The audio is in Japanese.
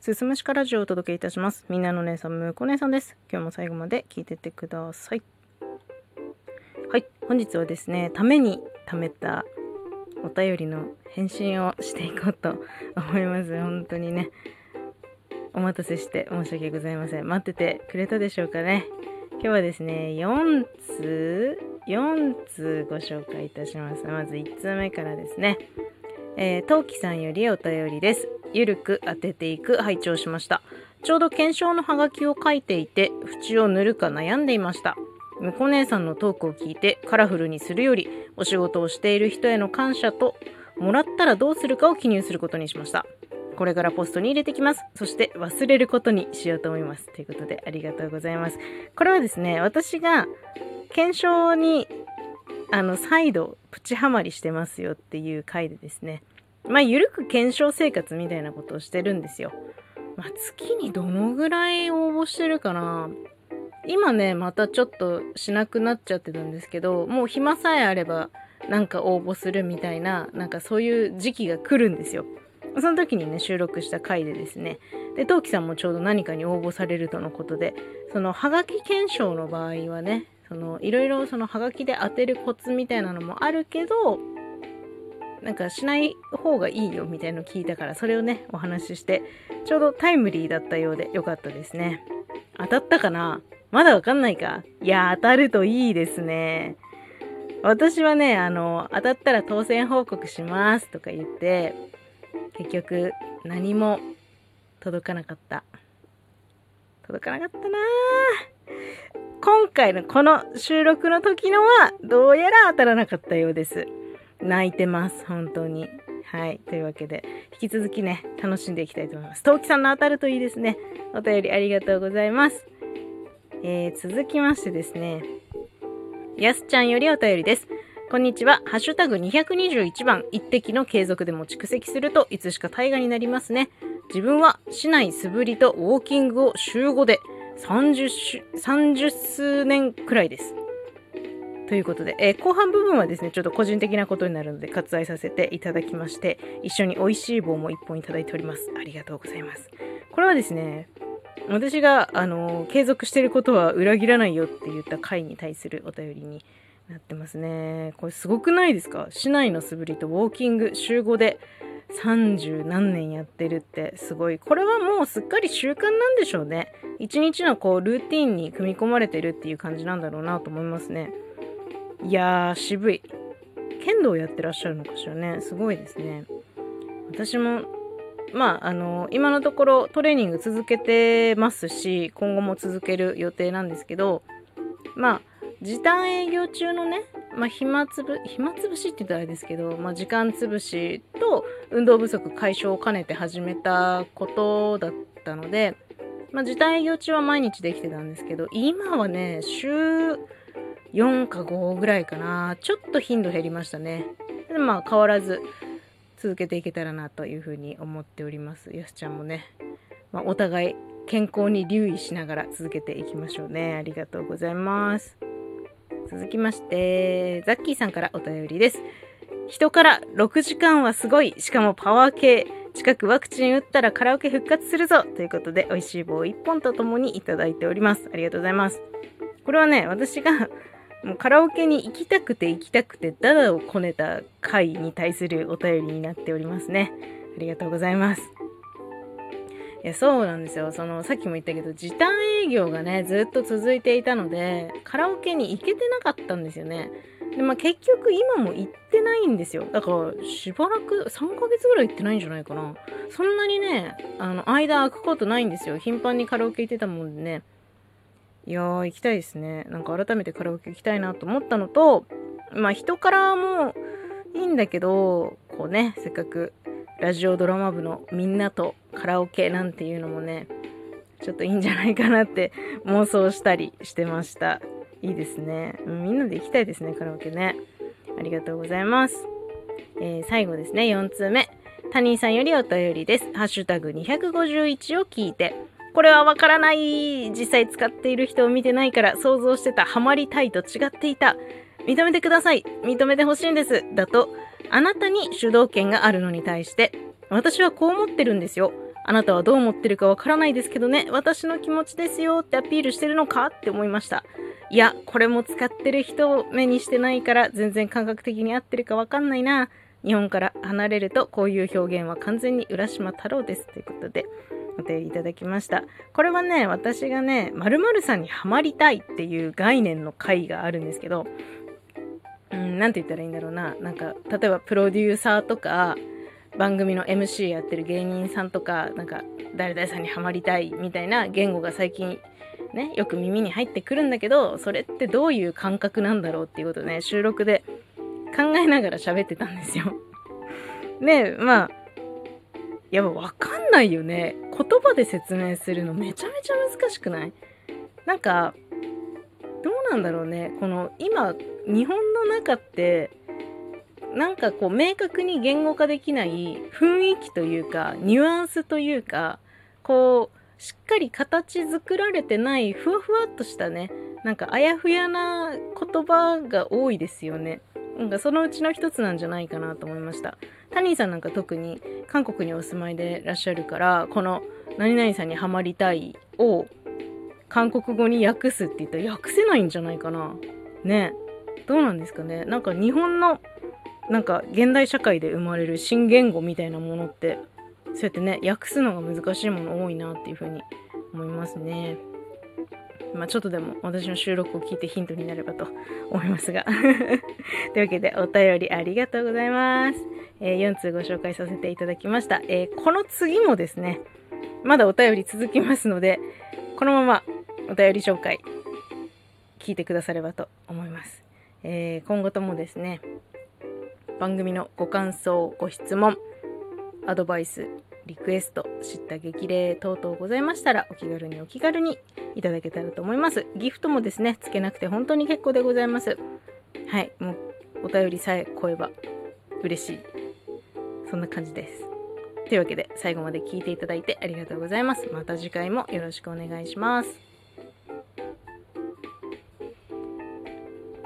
すすむしかラジオをお届けいたします。みんなの姉さん、むこ姉さんです。今日も最後まで聞いてってください。はい、本日はですね、ために貯めたお便りの返信をしていこうと思います。本当にね、お待たせして申し訳ございません。待っててくれたでしょうかね。今日はですね、4通、4通ご紹介いたします。まず1通目からですね。えー、トウキさんよりお便りです。ゆるく当てていく拝聴しました。ちょうど検証のハガキを書いていて、縁を塗るか悩んでいました。むこう姉さんのトークを聞いてカラフルにするより、お仕事をしている人への感謝と、もらったらどうするかを記入することにしました。これからポストに入れてきます。そして忘れることにしようと思います。ということでありがとうございます。これはですね、私が検証にあの再度プチハマりしてますよっていう回でですね、まあ、ゆるく検証生活みたいなことをしてるんですよ。まあ、月にどのぐらい応募してるかな今ね、またちょっとしなくなっちゃってたんですけど、もう暇さえあればなんか応募するみたいな、なんかそういう時期が来るんですよ。その時にね、収録した回でですね、で、トウキさんもちょうど何かに応募されるとのことで、その、ハガキ検証の場合はね、その、いろいろその、ハガキで当てるコツみたいなのもあるけど、なんかしない方がいいよみたいの聞いたから、それをね、お話しして、ちょうどタイムリーだったようでよかったですね。当たったかな？まだわかんないか？いや、当たるといいですね。私はね、あの、当たったら当選報告しますとか言って、結局何も届かなかった。届かなかったな今回のこの収録の時のはどうやら当たらなかったようです。泣いてます、本当に。はい。というわけで、引き続きね、楽しんでいきたいと思います。トウキさんの当たるといいですね。お便りありがとうございます。えー、続きましてですね、やすちゃんよりお便りです。こんにちは。ハッシュタグ221番、一滴の継続でも蓄積するといつしか大河になりますね。自分は市内素振りとウォーキングを週5で30、30数年くらいです。ということで、えー後半部分はですね、ちょっと個人的なことになるので割愛させていただきまして、一緒に美味しい棒も1本いただいております。ありがとうございます。これはですね、私が、あの継続してることは裏切らないよって言った回に対するお便りになってますね。これすごくないですか？市内の素振りとウォーキング週5で30何年やってるってすごい。これはもうすっかり習慣なんでしょうね。一日のこうルーティンに組み込まれてるっていう感じなんだろうなと思いますね。いやー、渋い。剣道やってらっしゃるのかしらね。すごいですね。私も、まあ、あの、今のところトレーニング続けてますし、今後も続ける予定なんですけど、まあ、時短営業中のね、まあ、暇つぶ、暇つぶしって言ったらあれですけど、まあ、時間つぶしと運動不足解消を兼ねて始めたことだったので、まあ、時短営業中は毎日できてたんですけど、今はね、週4か5ぐらいかな。ちょっと頻度減りましたね。でまあ、変わらず続けていけたらなというふうに思っております。やすちゃんもね、まあ、お互い健康に留意しながら続けていきましょうね。ありがとうございます。続きまして、ザッキーさんからお便りです。人から6時間はすごい。しかもパワー系。近くワクチン打ったらカラオケ復活するぞということで、美味しい棒1本とともにいただいております。ありがとうございます。これはね、私がもうカラオケに行きたくて行きたくてダダをこねた回に対するお便りになっておりますね。ありがとうございます。いや、そうなんですよ。その、さっきも言ったけど、時短営業がね、ずっと続いていたので、カラオケに行けてなかったんですよね。で、まあ結局今も行ってないんですよ。だから、しばらく3ヶ月ぐらい行ってないんじゃないかな。そんなにね、あの、間空くことないんですよ。頻繁にカラオケ行ってたもんでね。いやー、行きたいですね。なんか改めてカラオケ行きたいなと思ったのと、まあ人からもいいんだけど、こうね、せっかくラジオドラマ部のみんなとカラオケなんていうのもね、ちょっといいんじゃないかなって 妄想したりしてました。いいですね。うんみんなで行きたいですね、カラオケね。ありがとうございます。えー最後ですね、4通目。タニーさんよりお便りです。ハッシュタグ251を聞いて。これはわからない。実際使っている人を見てないから想像してたハマりたいと違っていた。認めてください。認めてほしいんです。だと、あなたに主導権があるのに対して、私はこう思ってるんですよ。あなたはどう思ってるかわからないですけどね、私の気持ちですよってアピールしてるのかって思いました。いや、これも使ってる人を目にしてないから全然感覚的に合ってるかわかんないな。日本から離れるとこういう表現は完全に浦島太郎です。ということで、お便りいただきました。これはね、私がね、〇〇さんにはまりたいっていう概念の回があるんですけど、うん、なんて言ったらいいんだろうな。なんか、例えばプロデューサーとか、番組の MC やってる芸人さんとか、なんか、誰々さんにはまりたいみたいな言語が最近ね、よく耳に入ってくるんだけど、それってどういう感覚なんだろうっていうことね、収録で考えながら喋ってたんですよ。で、まあ、やっぱわかんないよね。言葉で説明するのめちゃめちゃ難しくない？なんか、どうなんだろうね。この今、日本の中って、なんかこう明確に言語化できない雰囲気というか、ニュアンスというか、こう、しっかり形作られてないふわふわっとしたね、なんかあやふやな言葉が多いですよね。なんかそのうちの一つなんじゃないかなと思いました。タニーさんなんか特に韓国にお住まいでいらっしゃるから、この何々さんにはまりたいを韓国語に訳すって言ったら訳せないんじゃないかな。ね。どうなんですかね。なんか日本のなんか現代社会で生まれる新言語みたいなものってそうやってね訳すのが難しいもの多いなっていうふうに思いますね。まあちょっとでも私の収録を聞いてヒントになればと思いますが というわけでお便りありがとうございます。えー、4通ご紹介させていただきました。えー、この次もですね、まだお便り続きますので、このままお便り紹介聞いてくださればと思います。えー、今後ともですね、番組のご感想、ご質問、アドバイス、リクエスト、知った激励等々ございましたら、お気軽にお気軽にいただけたらと思います。ギフトもですね、つけなくて本当に結構でございます。はい、もうお便りさえ来えば嬉しい。そんな感じです。というわけで、最後まで聞いていただいてありがとうございます。また次回もよろしくお願いします。